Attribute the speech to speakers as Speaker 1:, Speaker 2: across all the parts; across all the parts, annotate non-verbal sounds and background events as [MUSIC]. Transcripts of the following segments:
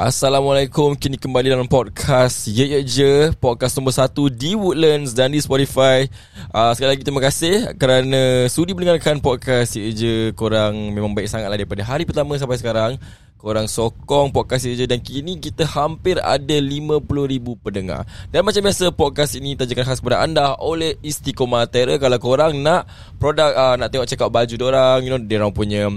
Speaker 1: Assalamualaikum. Kini kembali dalam podcast Ye Ye Je Podcast nombor 1 di Woodlands dan di Spotify. Uh, Sekali lagi terima kasih Kerana sudi mendengarkan podcast Ye Ye Je. Korang memang baik sangat lah Daripada hari pertama sampai sekarang. Korang sokong podcast Ye Ye Je Dan kini kita hampir ada 50,000 pendengar. Dan macam biasa podcast ini Tajakan khas kepada anda Oleh Istiqomah Terra Kalau korang nak produk uh, Nak tengok check out baju orang You know Diorang punya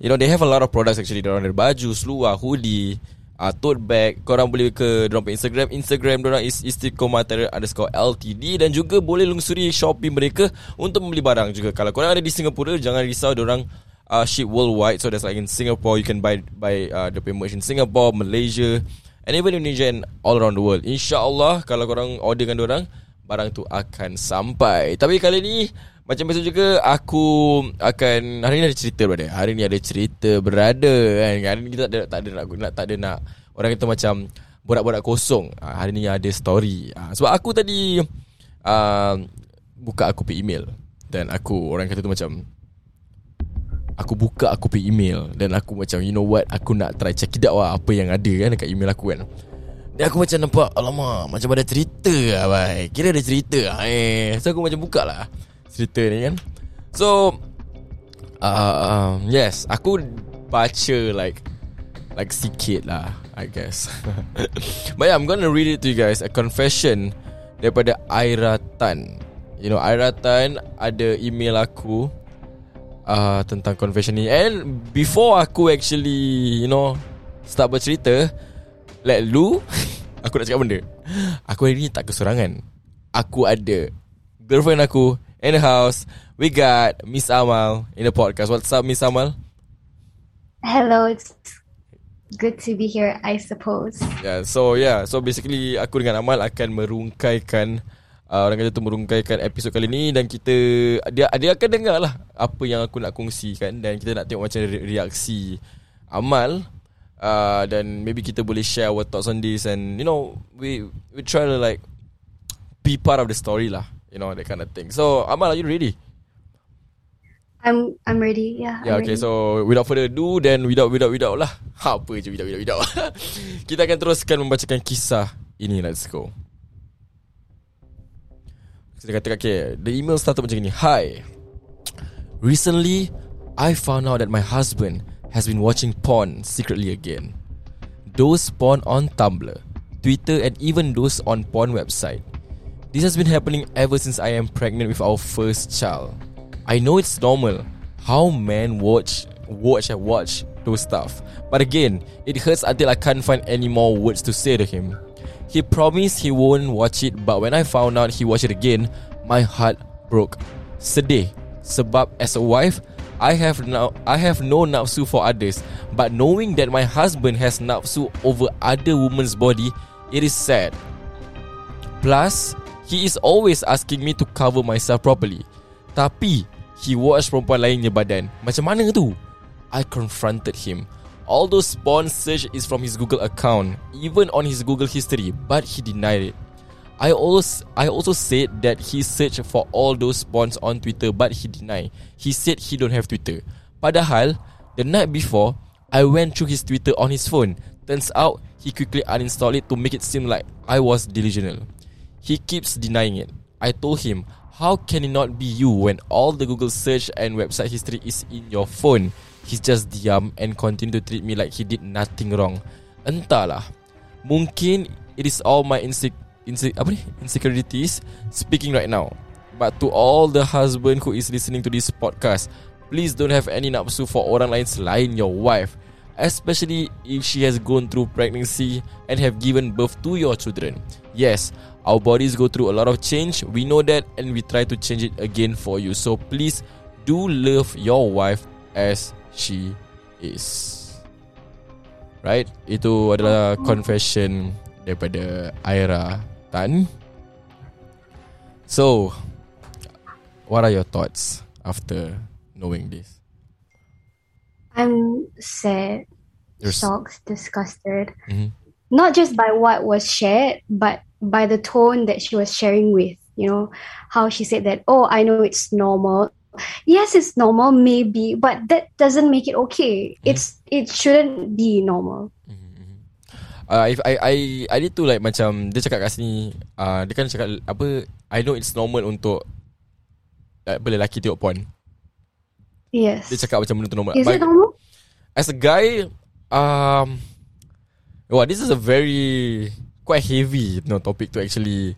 Speaker 1: You know they have a lot of products actually. Diorang ada baju, seluar, hoodie uh, tote bag korang boleh ke dorang punya Instagram. Instagram dorang is istiqomah underscore LTD dan juga boleh lungsuri Shopee mereka untuk membeli barang juga. Kalau korang ada di Singapura jangan risau dorang uh, ship worldwide. So that's like in Singapore you can buy buy uh, the merch in Singapore Malaysia and even Indonesia and all around the world. Insyaallah kalau korang orderkan dorang barang tu akan sampai. Tapi kali ni macam biasa juga aku akan hari ni ada cerita berada. Hari ni ada cerita berada kan. Hari ni kita tak ada tak ada nak nak tak ada nak orang kita macam borak-borak kosong. Ha, hari ni ada story. Ha, sebab aku tadi uh, buka aku pi email dan aku orang kata tu macam aku buka aku pi email dan aku macam you know what aku nak try check it out lah apa yang ada kan dekat email aku kan. Dan aku macam nampak Alamak Macam ada cerita lah bhai. Kira ada cerita lah eh. So aku macam buka lah cerita ni kan. So uh, um, Yes Aku baca like Like sikit lah I guess. [LAUGHS] But yeah I'm gonna read it to you guys. A confession Daripada Aira Tan. You know Aira Tan Ada email aku uh, Tentang confession ni. And Before aku actually You know Start bercerita Let lu [LAUGHS] Aku nak cakap benda. Aku hari ni tak kesurangan Aku ada Girlfriend aku in the house. We got Miss Amal in the podcast. What's up, Miss Amal?
Speaker 2: Hello, it's good to be here, I suppose.
Speaker 1: Yeah, so yeah, so basically aku dengan Amal akan merungkaikan uh, orang kata tu merungkaikan episod kali ni dan kita dia dia akan dengar lah apa yang aku nak kongsikan dan kita nak tengok macam reaksi Amal uh, dan maybe kita boleh share our thoughts on this and you know we we try to like be part of the story lah. You know that kind of thing. So Amal, are you ready?
Speaker 2: I'm I'm ready. Yeah.
Speaker 1: Yeah. I'm okay. Ready. So without further ado, then without without without lah. [LAUGHS] Apa je without without without. [LAUGHS] Kita akan teruskan membacakan kisah ini. Let's go. Kita kata okay. The email started macam ni. Hi. Recently, I found out that my husband has been watching porn secretly again. Those porn on Tumblr, Twitter, and even those on porn website. This has been happening ever since I am pregnant with our first child. I know it's normal how men watch watch and watch those stuff. But again, it hurts until I can't find any more words to say to him. He promised he won't watch it, but when I found out he watched it again, my heart broke. Sedih. Sebab as a wife, I have now I have no nafsu for others, but knowing that my husband has nafsu over other women's body, it is sad. Plus, He is always asking me to cover myself properly Tapi He watch perempuan lainnya badan Macam mana tu? I confronted him All those porn search is from his Google account Even on his Google history But he denied it I also I also said that he searched for all those porns on Twitter but he denied. He said he don't have Twitter. Padahal the night before I went through his Twitter on his phone. Turns out he quickly uninstalled it to make it seem like I was delusional. He keeps denying it. I told him, how can it not be you when all the Google search and website history is in your phone? He's just diam and continue to treat me like he did nothing wrong. Entahlah. Mungkin it is all my insec insec apa ni? insecurities speaking right now. But to all the husband who is listening to this podcast, please don't have any nafsu for orang lain selain your wife. Especially if she has gone through pregnancy and have given birth to your children. Yes, Our bodies go through a lot of change. We know that and we try to change it again for you. So please do love your wife as she is. Right? Itu adalah confession daripada Aira Tan. So, what are your thoughts after knowing this?
Speaker 2: I'm sad,
Speaker 1: You're
Speaker 2: shocked, disgusted.
Speaker 1: Mhm.
Speaker 2: Not just by what was shared, but by the tone that she was sharing with. You know, how she said that, oh, I know it's normal. Yes, it's normal, maybe, but that doesn't make it okay. It's it shouldn't be normal.
Speaker 1: Uh, if I I I need to like macam dia cakap kat sini uh, dia kan cakap apa I know it's normal untuk uh, apa lelaki tengok porn.
Speaker 2: Yes.
Speaker 1: Dia cakap macam benda tu normal.
Speaker 2: Is
Speaker 1: But
Speaker 2: it normal?
Speaker 1: as a guy um Wow, this is a very quite heavy you know, topic to actually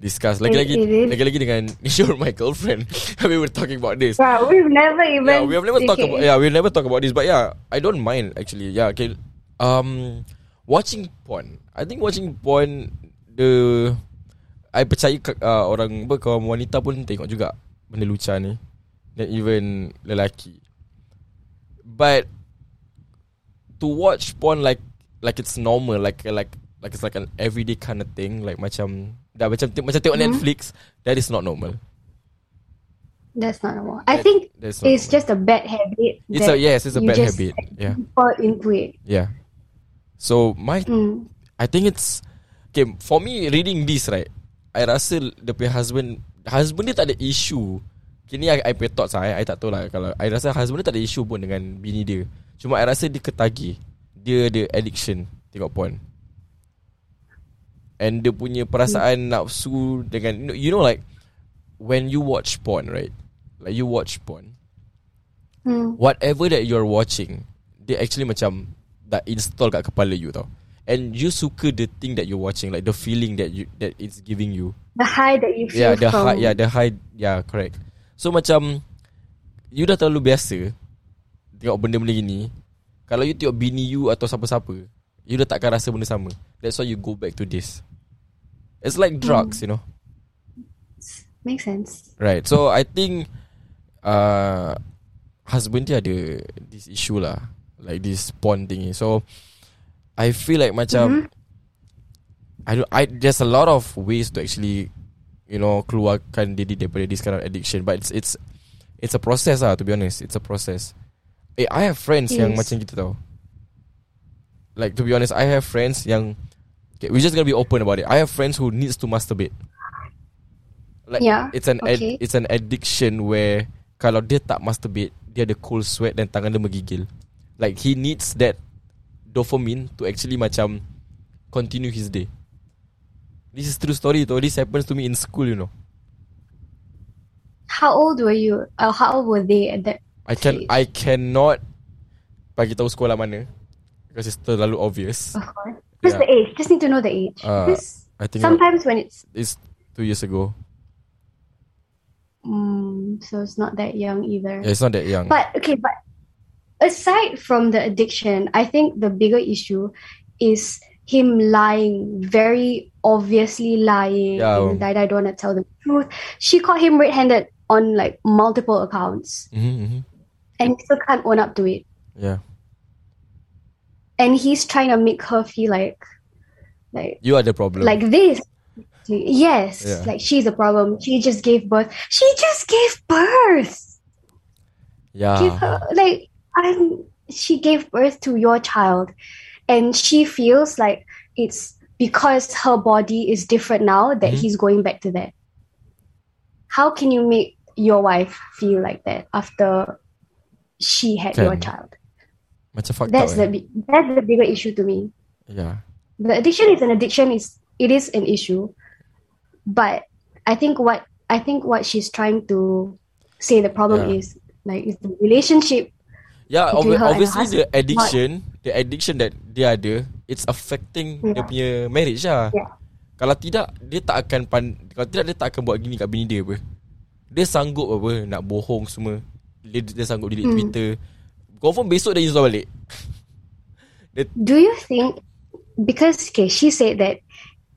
Speaker 1: discuss. Lagi-lagi lagi-lagi dengan [LAUGHS] you're my girlfriend. [LAUGHS] we were talking about this.
Speaker 2: Yeah, we've never even.
Speaker 1: Yeah, we have never talked
Speaker 2: okay.
Speaker 1: about yeah, we never talk about this, but yeah, I don't mind actually. Yeah, okay. Um, watching porn. I think watching porn the I percaya uh, orang apa kaum wanita pun tengok juga benda lucah ni. Dan even lelaki. But to watch porn like like it's normal, like like like it's like an everyday kind of thing, like macam dah macam macam tengok
Speaker 2: Mhm.
Speaker 1: Netflix, that is not normal.
Speaker 2: That's not normal. I
Speaker 1: That-
Speaker 2: think
Speaker 1: that's not
Speaker 2: it's
Speaker 1: normal.
Speaker 2: just a bad habit.
Speaker 1: It's a yes, it's a bad habit. Yeah.
Speaker 2: Fall into it.
Speaker 1: Yeah. So my
Speaker 2: Mm.
Speaker 1: I think it's okay for me reading this right. I rasa the punya husband husband dia tak ada issue. Kini I, I punya thoughts lah, I, I tak tahu lah kalau I rasa husband dia tak ada issue pun dengan bini dia. Cuma I rasa dia ketagih. Dia ada addiction tengok porn. And dia punya perasaan nafsu dengan you know, you know like when you watch porn right? Like you watch porn
Speaker 2: Mm.
Speaker 1: whatever that you're watching, they actually macam dah install kat kepala you tau. And you suka the thing that you're watching, like the feeling that you that it's giving you.
Speaker 2: The high that you feel
Speaker 1: Yeah, the
Speaker 2: from.
Speaker 1: high, yeah, the high, yeah, correct. So macam you dah terlalu biasa tengok benda-benda gini. Kalau you tengok bini you atau siapa-siapa, you dah takkan rasa benda sama. That's why you go back to this. It's like drugs, you know.
Speaker 2: Makes sense.
Speaker 1: Right. So I think uh husband dia ada this issue lah. Like this porn thingy. So I feel like macam I don't I there's a lot of ways to actually you know keluarkan diri daripada this kind of addiction but it's it's it's a process lah to be honest. It's a process. Eh I have friends yang
Speaker 2: Yes.
Speaker 1: macam gitu tau. Like to be honest, I have friends yang okay, we're just gonna be open about it. I have friends who needs to masturbate. Like
Speaker 2: Yeah,
Speaker 1: it's an ad, it's an addiction where kalau dia tak masturbate, dia ada cold sweat dan tangan dia menggigil. Like he needs that dopamine to actually macam continue his day. This is true story though. This happens to me in school, you know.
Speaker 2: How old were you? Uh, how old were they at that?
Speaker 1: I can
Speaker 2: stage?
Speaker 1: I cannot bagi tahu sekolah mana because it's terlalu obvious.
Speaker 2: Of course. Just
Speaker 1: Yeah.
Speaker 2: the age. Just need to know the age.
Speaker 1: Uh,
Speaker 2: Because
Speaker 1: I think
Speaker 2: sometimes when it's
Speaker 1: it's two years ago.
Speaker 2: mm, so it's not that young either.
Speaker 1: Yeah, it's not that young.
Speaker 2: But okay, but aside from the addiction, I think the bigger issue is him lying, very obviously lying.
Speaker 1: Yeah.
Speaker 2: and that I don't want to tell the truth. She caught him red-handed on like multiple accounts,
Speaker 1: hmm hmm
Speaker 2: and he still can't own up to it.
Speaker 1: Yeah,
Speaker 2: And he's trying to make her feel like, like,
Speaker 1: you are the problem.
Speaker 2: like this. Yes,
Speaker 1: Yeah.
Speaker 2: like she's a problem. She just gave birth. She just gave birth.
Speaker 1: yeah,
Speaker 2: give her like I'm she gave birth to your child and she feels like it's because her body is different now that
Speaker 1: Mhm.
Speaker 2: he's going back to that. How can you make your wife feel like that after she had your
Speaker 1: Can.
Speaker 2: child?
Speaker 1: macam fucked
Speaker 2: That's
Speaker 1: up.
Speaker 2: the
Speaker 1: eh.
Speaker 2: that's the bigger issue to me.
Speaker 1: Yeah,
Speaker 2: The addiction is an addiction is it is an issue. But I think what I think what she's trying to say the problem
Speaker 1: Yeah.
Speaker 2: is like is the relationship
Speaker 1: Yeah,
Speaker 2: and
Speaker 1: obviously the addiction, the addiction that dia ada, it's affecting dia
Speaker 2: Yeah.
Speaker 1: punya marriage lah.
Speaker 2: Yeah.
Speaker 1: Kalau tidak, dia tak akan pan, kalau tidak dia tak akan buat gini kat bini dia apa. Dia sanggup apa nak bohong semua. Dia, dia sanggup delete
Speaker 2: Hmm.
Speaker 1: Twitter. Confirm besok dia install balik. [LAUGHS]
Speaker 2: Do you think because okay, she said that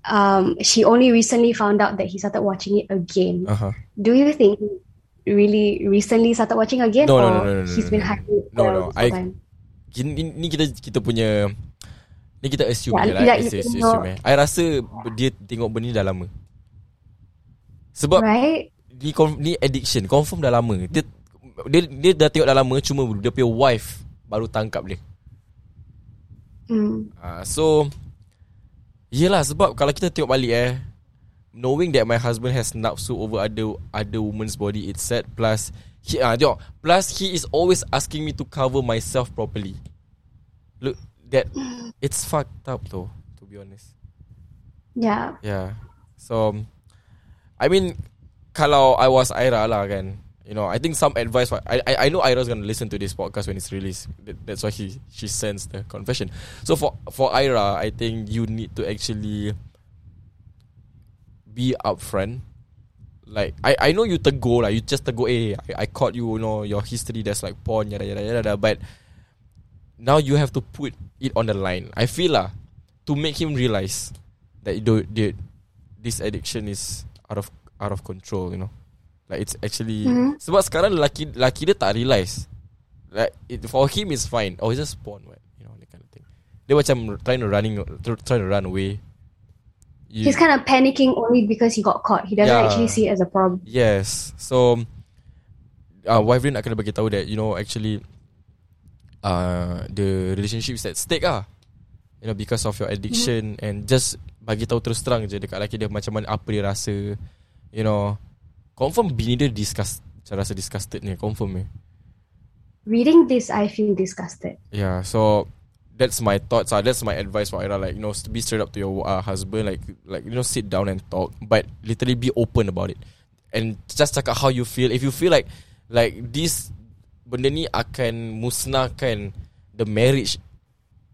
Speaker 2: um she only recently found out that he started watching it again.
Speaker 1: Uh-huh.
Speaker 2: Do you think really recently started watching again
Speaker 1: No, no,
Speaker 2: or
Speaker 1: no, no, no, no,
Speaker 2: he's
Speaker 1: no,
Speaker 2: been
Speaker 1: no.
Speaker 2: hiding it
Speaker 1: No, no,
Speaker 2: whole
Speaker 1: I-
Speaker 2: time?
Speaker 1: Ini, ni kita kita punya ni kita assume
Speaker 2: Ya,
Speaker 1: je lah.
Speaker 2: tidak,
Speaker 1: assume, assume, eh. I rasa dia tengok benda ni dah lama. Sebab
Speaker 2: Right?
Speaker 1: ni, ni addiction confirm dah lama. Dia dia dia dah tengok dah lama cuma dia punya wife baru tangkap dia.
Speaker 2: Mm.
Speaker 1: Uh, so Yelah sebab kalau kita tengok balik eh Knowing that my husband has nafsu over other other woman's body It's sad Plus he, uh, tengok, Plus he is always asking me to cover myself properly Look that It's fucked up though To be honest
Speaker 2: Yeah.
Speaker 1: Yeah So I mean Kalau I was Aira lah kan You know I think some advice I I, I know Aira's gonna listen to this podcast When it's released. That, That's why he She sends the confession. So for For Aira I think you need to actually Be upfront. Like I I know you tegur lah. You just tegur Eh I, I caught you You know Your history There's like porn Yada yada yada, But Now you have to put It on the line. I feel lah To make him realise That do, did This addiction is Out of Out of control You know Like it's actually
Speaker 2: Mhm.
Speaker 1: Sebab sekarang lelaki Lelaki dia tak realise Like it, For him it's fine Oh it's just porn what You know that kind of thing Dia macam Trying to running Trying to run away You-
Speaker 2: He's kind of panicking only because he got caught. He doesn't
Speaker 1: Yeah.
Speaker 2: actually see it as a problem.
Speaker 1: Yes So uh, Wife dia nak kena bagi tahu that You know actually uh, The relationship is at stake lah You know because of your addiction mm-hmm. And just Bagi tahu terus terang je Dekat lelaki dia Macam mana apa dia rasa You know Confirm bini dia disgust Macam rasa disgusted ni Confirm eh
Speaker 2: Reading this, I feel disgusted.
Speaker 1: Yeah, so that's my thoughts. Ah, that's my advice for Ira. Like you know, be straight up to your uh, husband. Like like you know, sit down and talk, but literally be open about it, and just cakap how you feel. If you feel like like this benda ni akan musnahkan the marriage,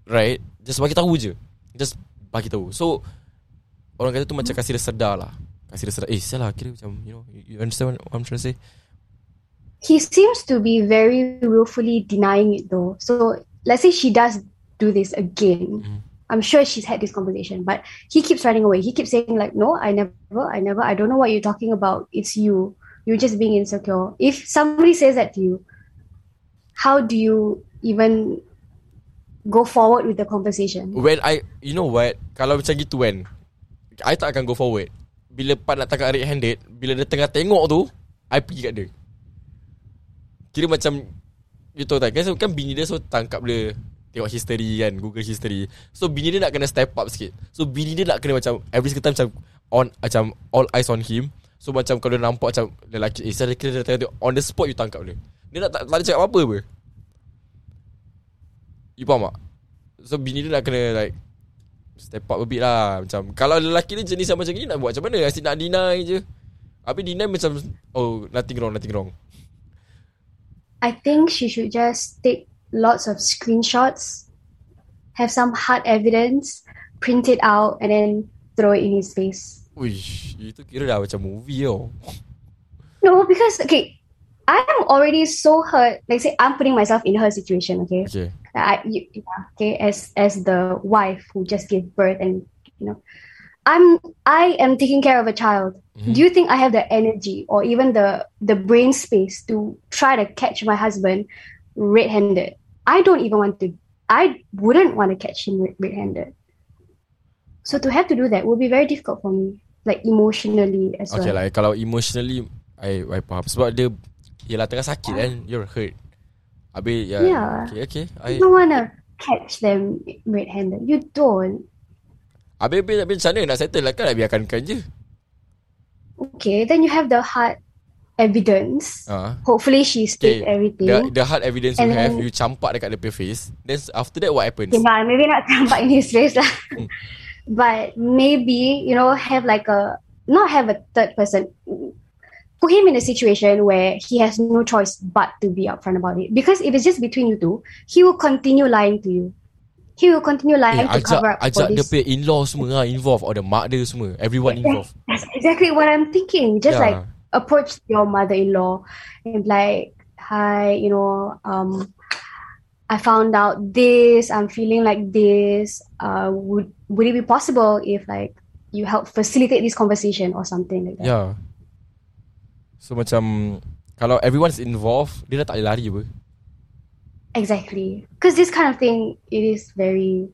Speaker 1: right? Just bagi tahu je. Just bagi tahu. So orang kata tu macam kasih dia sedar lah. Dia sedar. Eh, salah kira macam you know, you, understand what I'm trying to say?
Speaker 2: He seems to be very willfully denying it though. So let's say she does do this again.
Speaker 1: Mhm.
Speaker 2: I'm sure she's had this conversation, but he keeps running away. He keeps saying like, "No, I never, I never. I don't know what you're talking about. It's you. You're just being insecure." If somebody says that to you, how do you even go forward with the conversation?
Speaker 1: When I You know what Kalau macam gitu kan I tak akan go forward Bila part nak tangkap red handed Bila dia tengah tengok tu I pergi kat dia. Kira macam You tahu tak kan, so, kan bini dia so tangkap dia Tengok history kan Google history. So bini dia nak kena step up sikit. So bini dia nak kena macam Every single time macam On Macam all eyes on him. So macam kalau dia nampak macam Lelaki Eh saya kira dia tengok On the spot you tangkap dia. Dia nak tak, tak ada cakap apa-apa. Apa You faham tak? So bini dia nak kena like Step up a bit lah Macam Kalau lelaki ni jenis yang macam ni Nak buat macam mana Asyik nak deny je Habis deny macam Oh nothing wrong Nothing wrong
Speaker 2: I think she should just take lots of screenshots, have some hard evidence, print it out, and then throw it in his face.
Speaker 1: Uish Itu kira dah macam movie tau
Speaker 2: No, because okay, I'm already so hurt. Like say, I'm putting myself in her situation. Okay,
Speaker 1: Okay
Speaker 2: I you, yeah, okay as as the wife who just gave birth and you know, I'm I am taking care of a child.
Speaker 1: Mhm.
Speaker 2: Do you think I have the energy or even the the brain space to try to catch my husband red-handed? I don't even want to. I wouldn't want to catch him red- red-handed. So to have to do that will be very difficult for me, like emotionally as
Speaker 1: Okay
Speaker 2: well.
Speaker 1: lah Kalau emotionally I, I faham Sebab dia Yelah tengah sakit kan You're hurt Habis ya,
Speaker 2: Yeah.
Speaker 1: Okay okay I,
Speaker 2: You don't want to catch them red-handed. You don't.
Speaker 1: Habis, habis, habis macam mana nak settle lah Kan biarkan kan je
Speaker 2: Okay, then you have the hard evidence.
Speaker 1: uh,
Speaker 2: Hopefully she states
Speaker 1: Okay
Speaker 2: everything.
Speaker 1: the, the hard evidence you
Speaker 2: And
Speaker 1: have
Speaker 2: then-
Speaker 1: You campak dekat dia punya face Then after that what happens
Speaker 2: Okay, nah, maybe not tampak in his face lah.
Speaker 1: Mm. [LAUGHS]
Speaker 2: but maybe, you know, have like a, not have a third person. Put him in a situation where he has no choice but to be upfront about it. Because if it's just between you two, he will continue lying to you. He will continue
Speaker 1: Eh,
Speaker 2: lying to
Speaker 1: ajak
Speaker 2: cover up
Speaker 1: ajak
Speaker 2: for this.
Speaker 1: punya in-law semua lah involve Or the mak dia semua Everyone involved
Speaker 2: That's exactly what I'm thinking. Just
Speaker 1: Yeah.
Speaker 2: like approach your mother-in-law and be like, "Hi, you know, um, I found out this. I'm feeling like this. Uh, would would it be possible if like you help facilitate this conversation or something like that?"
Speaker 1: Yeah So macam Kalau everyone's involved Dia dah tak boleh lari apa
Speaker 2: Exactly, because this kind of thing it is very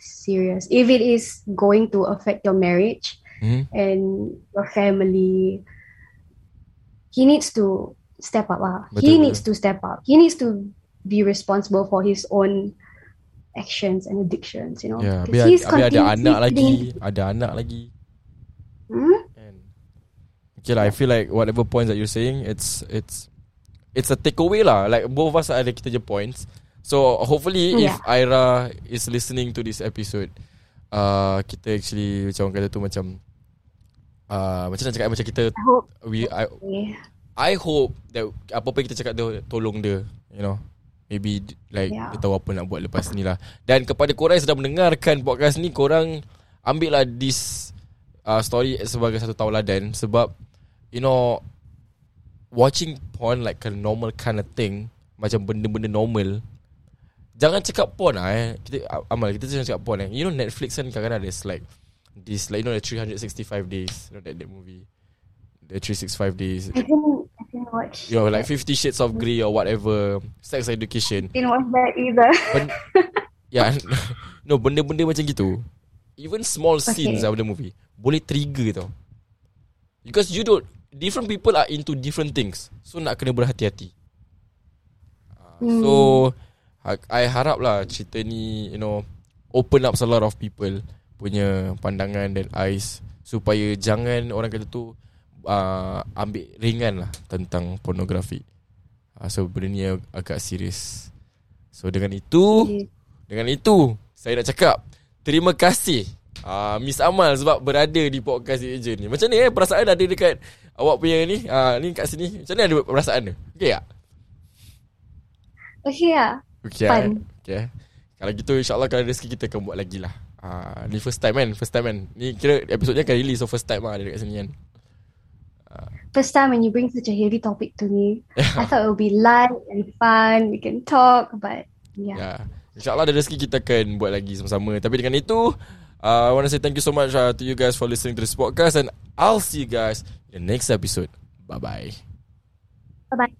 Speaker 2: serious. If it is going to affect your marriage
Speaker 1: hmm?
Speaker 2: and your family, he needs to step up. Ah,
Speaker 1: Betul,
Speaker 2: he
Speaker 1: betul.
Speaker 2: needs to step up. He needs to be responsible for his own actions and addictions. You know, 'Cause
Speaker 1: biar,
Speaker 2: he's
Speaker 1: biar ada anak lagi, ada anak lagi. Okay lah, I feel like whatever points that you're saying, it's it's it's a takeaway lah. Like both of us ada kita je points. So hopefully if
Speaker 2: Yeah.
Speaker 1: Ira is listening to this episode, uh, kita actually macam orang kata tu macam uh, macam nak cakap macam kita
Speaker 2: I hope.
Speaker 1: we I,
Speaker 2: Okay.
Speaker 1: I hope that apa-apa yang kita cakap dia tolong dia, you know. Maybe like
Speaker 2: Yeah.
Speaker 1: dia tahu apa nak buat lepas ni lah. Dan kepada korang yang sedang mendengarkan podcast ni, korang ambil lah this uh, story sebagai satu tauladan sebab you know watching porn like a normal kind of thing, macam benda-benda normal. Jangan cakap porn lah eh. Kita amal kita jangan cakap porn eh. You know Netflix kan kadang-kadang there's like this like you know the 365 days, you know that that movie. The 365 days.
Speaker 2: I didn't. I didn't watch.
Speaker 1: You know, like Fifty Shades of Grey or whatever, sex education.
Speaker 2: Didn't watch that either.
Speaker 1: Ben- [LAUGHS] yeah, [LAUGHS] no benda-benda macam gitu. Even small scenes
Speaker 2: Okay.
Speaker 1: of the movie boleh trigger tau. Because you don't, different people are into different things, so nak kena berhati-hati. Uh,
Speaker 2: Hmm.
Speaker 1: So, I harap lah cerita ni, you know, open up a lot of people punya pandangan dan eyes supaya jangan orang kata tu uh, ambil ringan lah tentang pornografi. Uh, so benda ni ag- agak serius. So dengan itu, dengan itu saya nak cakap terima kasih uh, Miss Amal sebab berada di podcast Agent ni. Macam ni eh perasaan ada dekat awak punya ni, uh, ni kat sini. Macam ni ada perasaan dia? Okey tak?
Speaker 2: Okay, yeah.
Speaker 1: Okey.
Speaker 2: Fun.
Speaker 1: eh? Okey. eh? Kalau gitu insyaAllah kalau rezeki kita akan buat lagi lah. Uh, ni first time kan? First time kan? Ni kira episod ni akan release so first time lah ada dekat sini kan.
Speaker 2: First time when you bring such a heavy topic to me, I thought it would be light and fun. We can talk, but yeah.
Speaker 1: Ya. InsyaAllah ada rezeki kita akan buat lagi sama-sama. Tapi dengan itu, uh, I want to say thank you so much uh, to you guys for listening to this podcast and I'll see you guys the next episode. Bye-bye.
Speaker 2: Bye bye.